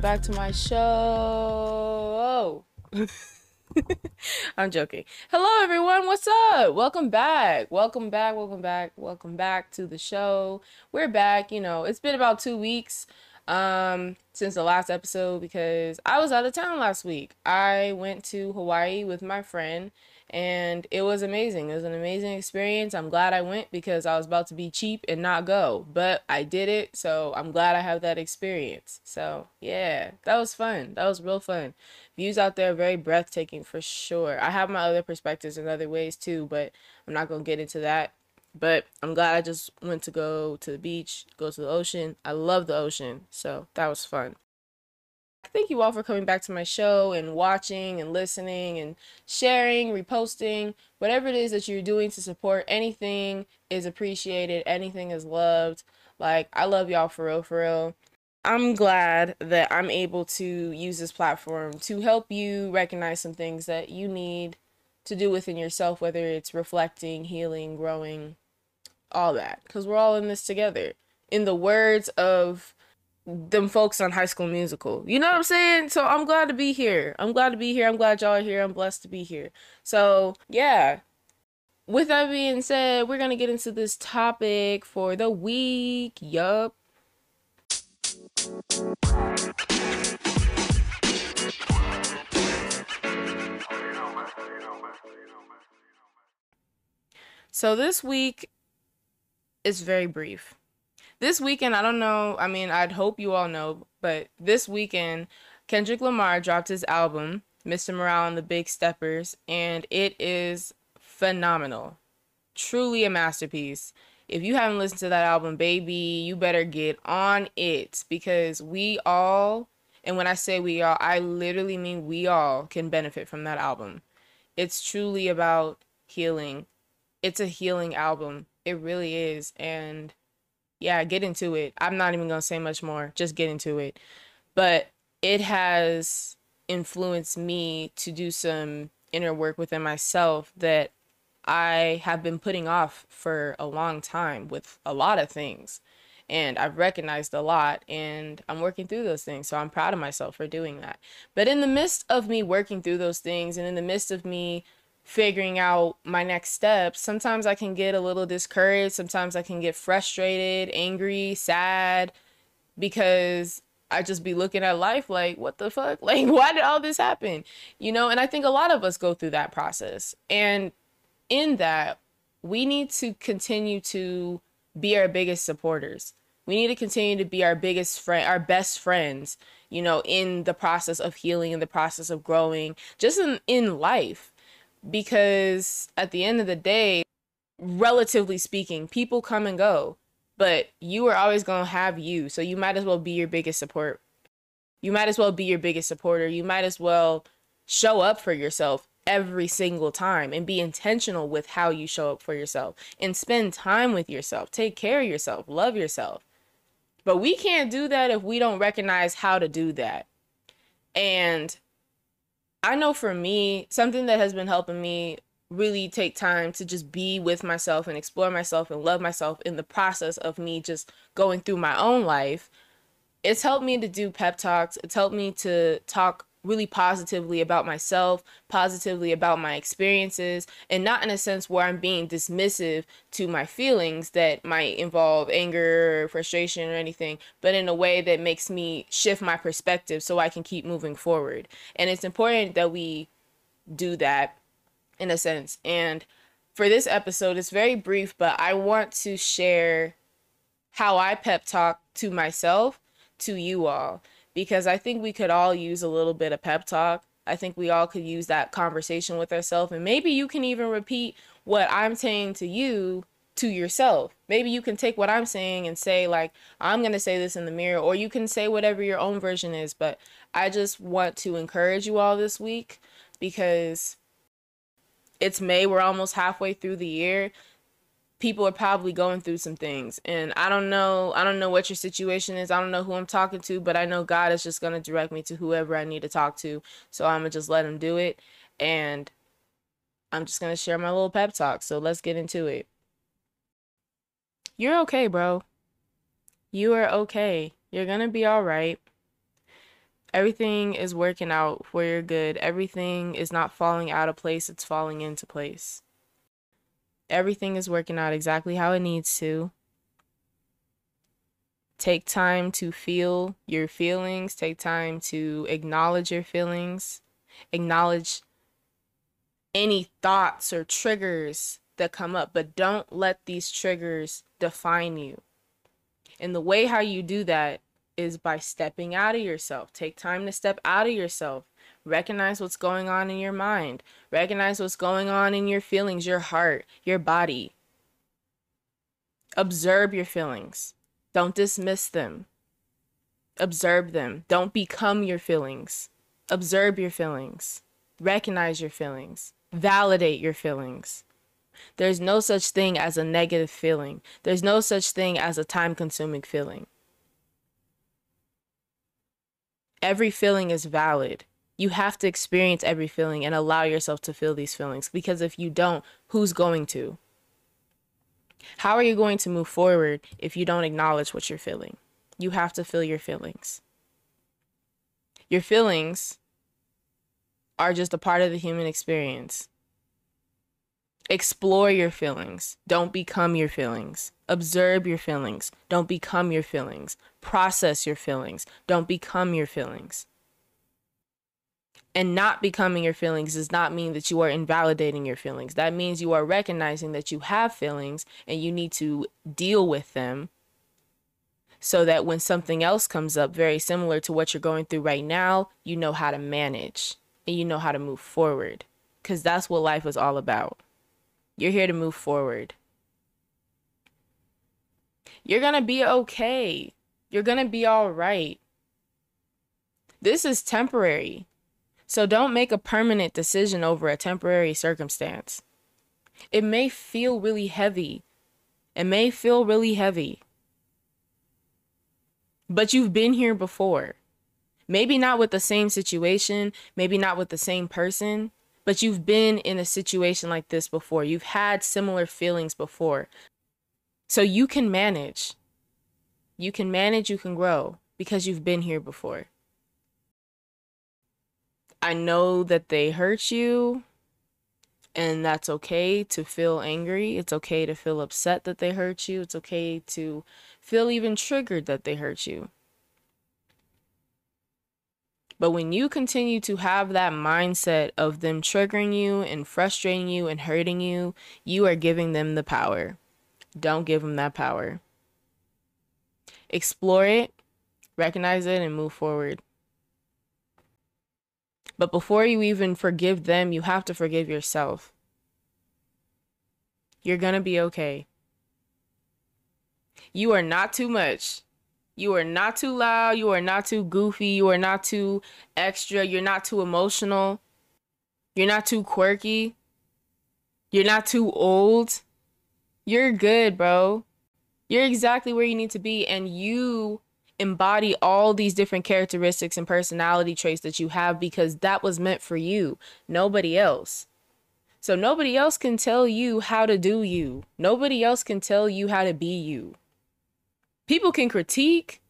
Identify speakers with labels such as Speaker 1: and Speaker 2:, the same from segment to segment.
Speaker 1: Welcome back to my show. Oh. I'm joking. Hello, everyone. What's up? Welcome back. Welcome back. Welcome back. Welcome back to the show. We're back. You know, it's been about two weeks um, since the last episode because I was out of town last week. I went to Hawaii with my friend and it was amazing. It was an amazing experience. I'm glad I went because I was about to be cheap and not go, but I did it, so I'm glad I have that experience. So, yeah, that was fun. That was real fun. Views out there are very breathtaking for sure. I have my other perspectives in other ways too, but I'm not going to get into that. But I'm glad I just went to go to the beach, go to the ocean. I love the ocean, so that was fun. Thank you all for coming back to my show and watching and listening and sharing, reposting, whatever it is that you're doing to support anything is appreciated, anything is loved. Like, I love y'all for real, for real. I'm glad that I'm able to use this platform to help you recognize some things that you need to do within yourself, whether it's reflecting, healing, growing, all that. Because we're all in this together. In the words of them folks on High School Musical. You know what I'm saying? So I'm glad to be here. I'm glad to be here. I'm glad y'all are here. I'm blessed to be here. So yeah. With that being said, we're gonna get into this topic for the week. Yup. So this week is very brief this weekend, I don't know. I mean, I'd hope you all know, but this weekend, Kendrick Lamar dropped his album, Mr. Morale and the Big Steppers, and it is phenomenal. Truly a masterpiece. If you haven't listened to that album, baby, you better get on it because we all, and when I say we all, I literally mean we all can benefit from that album. It's truly about healing. It's a healing album. It really is. And yeah, get into it. I'm not even going to say much more. Just get into it. But it has influenced me to do some inner work within myself that I have been putting off for a long time with a lot of things. And I've recognized a lot and I'm working through those things. So I'm proud of myself for doing that. But in the midst of me working through those things and in the midst of me figuring out my next steps, sometimes I can get a little discouraged. Sometimes I can get frustrated, angry, sad because I just be looking at life like, what the fuck? Like, why did all this happen? You know, and I think a lot of us go through that process. And in that, we need to continue to be our biggest supporters. We need to continue to be our biggest friend, our best friends, you know, in the process of healing, in the process of growing, just in, in life because at the end of the day, relatively speaking, people come and go, but you are always going to have you. So you might as well be your biggest support. You might as well be your biggest supporter. You might as well show up for yourself every single time and be intentional with how you show up for yourself and spend time with yourself. Take care of yourself, love yourself. But we can't do that if we don't recognize how to do that. And I know for me, something that has been helping me really take time to just be with myself and explore myself and love myself in the process of me just going through my own life. It's helped me to do pep talks. It's helped me to talk really positively about myself, positively about my experiences, and not in a sense where I'm being dismissive to my feelings that might involve anger or frustration or anything, but in a way that makes me shift my perspective so I can keep moving forward. And it's important that we do that in a sense. And for this episode, it's very brief, but I want to share how I pep talk to myself to you all because I think we could all use a little bit of pep talk. I think we all could use that conversation with ourselves. And maybe you can even repeat what I'm saying to you to yourself. Maybe you can take what I'm saying and say, like, I'm going to say this in the mirror, or you can say whatever your own version is. But I just want to encourage you all this week because it's May. We're almost halfway through the year people are probably going through some things. And i don't know i don't know what your situation is. I don't know who i'm talking to but i know god is just going to direct me to whoever i need to talk to. So i'm going to just let him do it. And i'm just going to share my little pep talk. So let's get into it. You're okay bro. You are okay. You're going to be all right. Everything is working out for your good. Everything is not falling out of place, it's falling into place. Everything is working out exactly how it needs to. Take time to feel your feelings, take time to acknowledge your feelings, acknowledge any thoughts or triggers that come up, but don't let these triggers define you. And the way how you do that is by stepping out of yourself. Take time to step out of yourself. Recognize what's going on in your mind. Recognize what's going on in your feelings, your heart, your body. Observe your feelings. Don't dismiss them. Observe them. Don't become your feelings. Observe your feelings. Recognize your feelings. Validate your feelings. There's no such thing as a negative feeling. There's no such thing as a time consuming feeling. Every feeling is valid. You have to experience every feeling and allow yourself to feel these feelings because if you don't, who's going to? How are you going to move forward if you don't acknowledge what you're feeling? You have to feel your feelings. Your feelings are just a part of the human experience. Explore your feelings. Don't become your feelings. Observe your feelings. Don't become your feelings. Process your feelings. Don't become your feelings. And not becoming your feelings does not mean that you are invalidating your feelings. That means you are recognizing that you have feelings and you need to deal with them so that when something else comes up very similar to what you're going through right now, you know how to manage and you know how to move forward because that's what life is all about. You're here to move forward. You're going to be okay. You're going to be all right. This is temporary. So don't make a permanent decision over a temporary circumstance. It may feel really heavy. It may feel really heavy. But you've been here before. Maybe not with the same situation, maybe not with the same person, but you've been in a situation like this before. You've had similar feelings before. So you can manage. You can manage, you can grow because you've been here before. I know that they hurt you, and that's okay to feel angry. It's okay to feel upset that they hurt you. It's okay to feel even triggered that they hurt you. But when you continue to have that mindset of them triggering you and frustrating you and hurting you, you are giving them the power. Don't give them that power. Explore it, recognize it, and move forward. But before you even forgive them, you have to forgive yourself. You're going to be okay. You are not too much. You are not too loud. You are not too goofy. You are not too extra. You're not too emotional. You're not too quirky. You're not too old. You're good, bro. You're exactly where you need to be. And you embody all these different characteristics and personality traits that you have because that was meant for you, nobody else. So nobody else can tell you how to do you. Nobody else can tell you how to be you people can critique,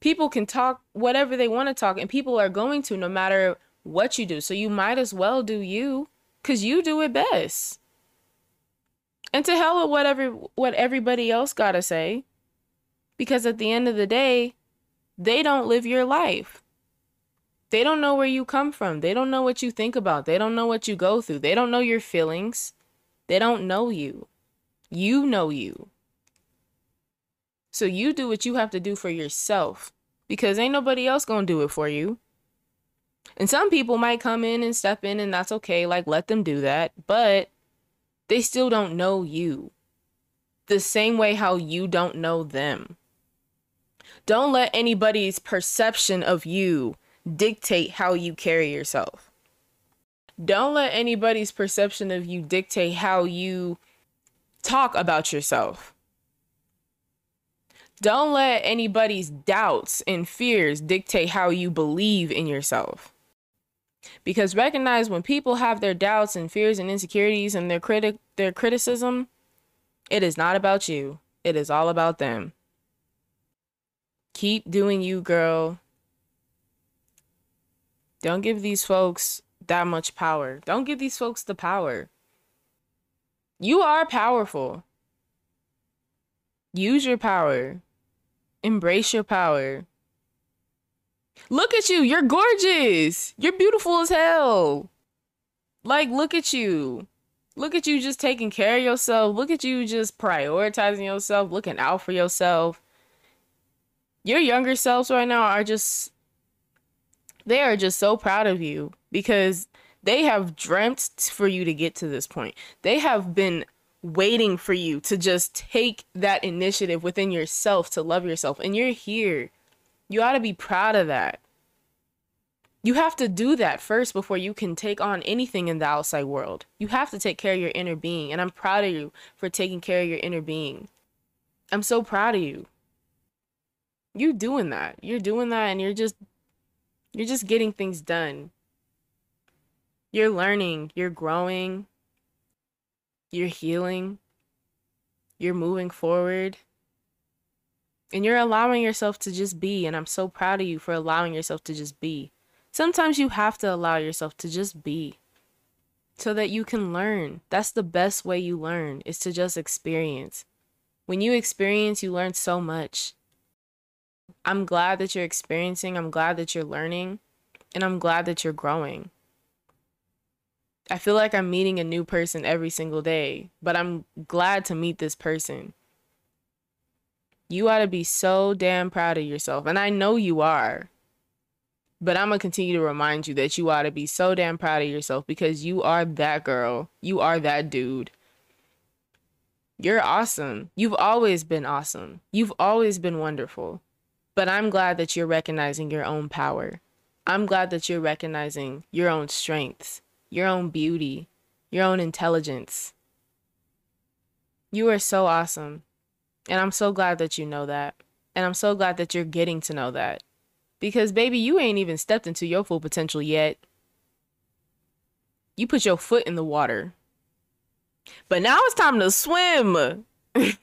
Speaker 1: people can talk whatever they want to talk, and people are going to no matter what you do. So you might as well do you because you do it best. And to hell with whatever what everybody else gotta say. Because at the end of the day, they don't live your life. They don't know where you come from. They don't know what you think about. They don't know what you go through. They don't know your feelings. They don't know you. You know you. So you do what you have to do for yourself because ain't nobody else going to do it for you. And some people might come in and step in and that's okay, like let them do that, but they still don't know you. The same way how you don't know them. Don't let anybody's perception of you dictate how you carry yourself. Don't let anybody's perception of you dictate how you talk about yourself. Don't let anybody's doubts and fears dictate how you believe in yourself. Because recognize when people have their doubts and fears and insecurities and their critic their criticism, it is not about you. It is all about them. Keep doing you, girl. Don't give these folks that much power. Don't give these folks the power. You are powerful. Use your power. Embrace your power. Look at you. You're gorgeous. You're beautiful as hell. Like, look at you. Look at you just taking care of yourself. Look at you just prioritizing yourself, looking out for yourself. Your younger selves right now are just, they are just so proud of you because they have dreamt for you to get to this point. They have been waiting for you to just take that initiative within yourself to love yourself. And you're here. You ought to be proud of that. You have to do that first before you can take on anything in the outside world. You have to take care of your inner being. And I'm proud of you for taking care of your inner being. I'm so proud of you. You're doing that. You're doing that and you're just you're just getting things done. You're learning, you're growing, you're healing, you're moving forward, and you're allowing yourself to just be. And I'm so proud of you for allowing yourself to just be. Sometimes you have to allow yourself to just be so that you can learn. That's the best way you learn is to just experience. When you experience, you learn so much. I'm glad that you're experiencing, I'm glad that you're learning, and I'm glad that you're growing. I feel like I'm meeting a new person every single day, but I'm glad to meet this person. You ought to be so damn proud of yourself, and I know you are. But I'm to continue to remind you that you ought to be so damn proud of yourself because you are that girl. You are that dude. You're awesome. You've always been awesome. You've always been wonderful. But I'm glad that you're recognizing your own power. I'm glad that you're recognizing your own strengths your own beauty, your own intelligence. You are so awesome. And I'm so glad that you know that. And I'm so glad that you're getting to know that. Because, baby, you ain't even stepped into your full potential yet. You put your foot in the water. But now it's time to swim.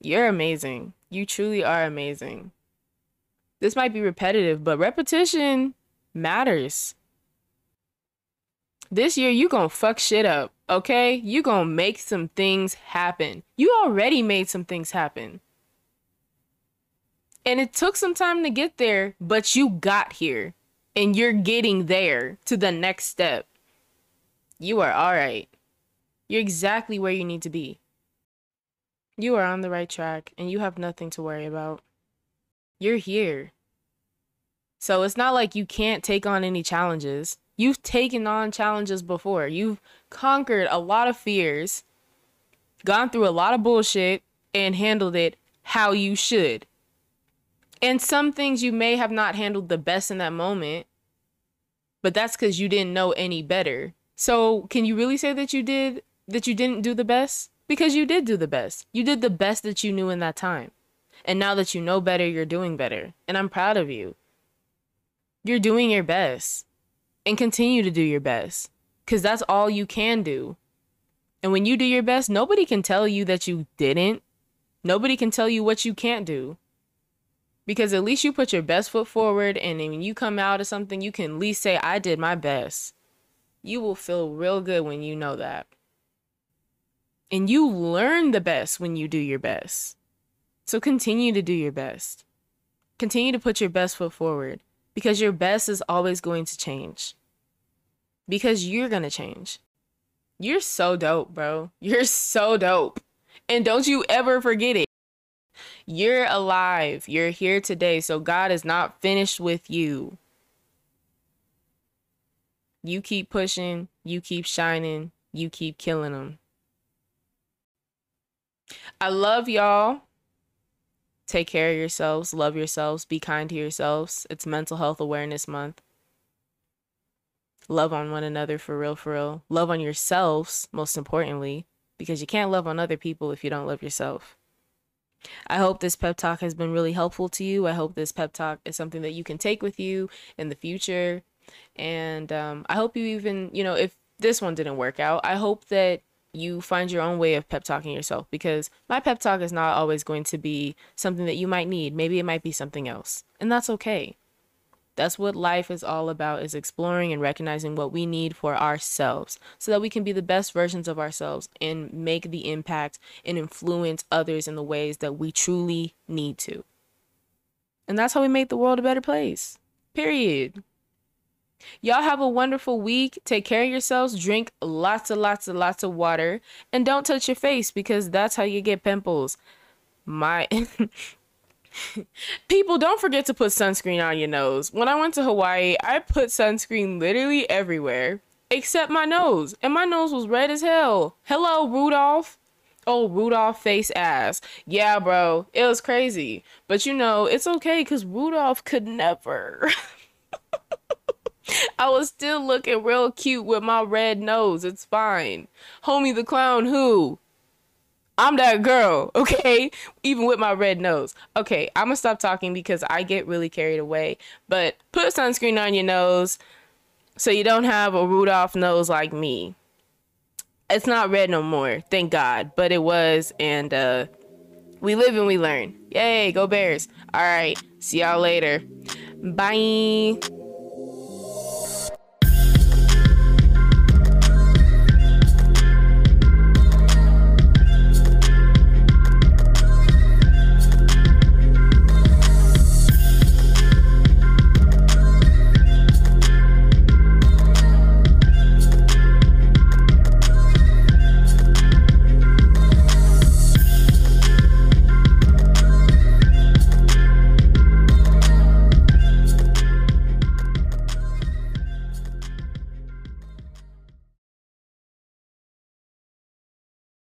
Speaker 1: you're amazing. You truly are amazing. This might be repetitive, but repetition matters. This year you gonna fuck shit up, okay? You gonna make some things happen. You already made some things happen. And it took some time to get there, but you got here. And you're getting there to the next step. You are alright. You're exactly where you need to be. You are on the right track and you have nothing to worry about. You're here. So it's not like you can't take on any challenges. You've taken on challenges before. You've conquered a lot of fears, gone through a lot of bullshit, and handled it how you should. And some things you may have not handled the best in that moment, but that's because you didn't know any better. So, can you really say that you did, that you didn't do the best? Because you did do the best. You did the best that you knew in that time. And now that you know better, you're doing better. And I'm proud of you. You're doing your best and continue to do your best because that's all you can do. And when you do your best, nobody can tell you that you didn't. Nobody can tell you what you can't do. Because at least you put your best foot forward, and when you come out of something, you can at least say, I did my best. You will feel real good when you know that. And you learn the best when you do your best. So continue to do your best. Continue to put your best foot forward because your best is always going to change. Because you're going to change. You're so dope, bro. You're so dope. And don't you ever forget it. You're alive. You're here today. So God is not finished with you. You keep pushing. You keep shining. You keep killing them. I love y'all. Take care of yourselves, love yourselves, be kind to yourselves. It's Mental Health Awareness Month. Love on one another for real, for real. Love on yourselves, most importantly, because you can't love on other people if you don't love yourself. I hope this pep talk has been really helpful to you. I hope this pep talk is something that you can take with you in the future. And um, I hope you even, you know, if this one didn't work out, I hope that you find your own way of pep talking yourself because my pep talk is not always going to be something that you might need. Maybe it might be something else, and that's okay. That's what life is all about is exploring and recognizing what we need for ourselves so that we can be the best versions of ourselves and make the impact and influence others in the ways that we truly need to. And that's how we make the world a better place. Period. Y'all have a wonderful week. Take care of yourselves. Drink lots and lots and lots of water. And don't touch your face because that's how you get pimples. My people don't forget to put sunscreen on your nose. When I went to Hawaii, I put sunscreen literally everywhere except my nose. And my nose was red as hell. Hello, Rudolph. Oh, Rudolph face ass. Yeah, bro. It was crazy. But you know, it's okay because Rudolph could never. I was still looking real cute with my red nose. It's fine. Homie the clown, who? I'm that girl, okay? Even with my red nose. Okay, I'm gonna stop talking because I get really carried away. But put sunscreen on your nose so you don't have a Rudolph nose like me. It's not red no more, thank God. But it was, and uh, we live and we learn. Yay, go Bears. All right, see y'all later. Bye.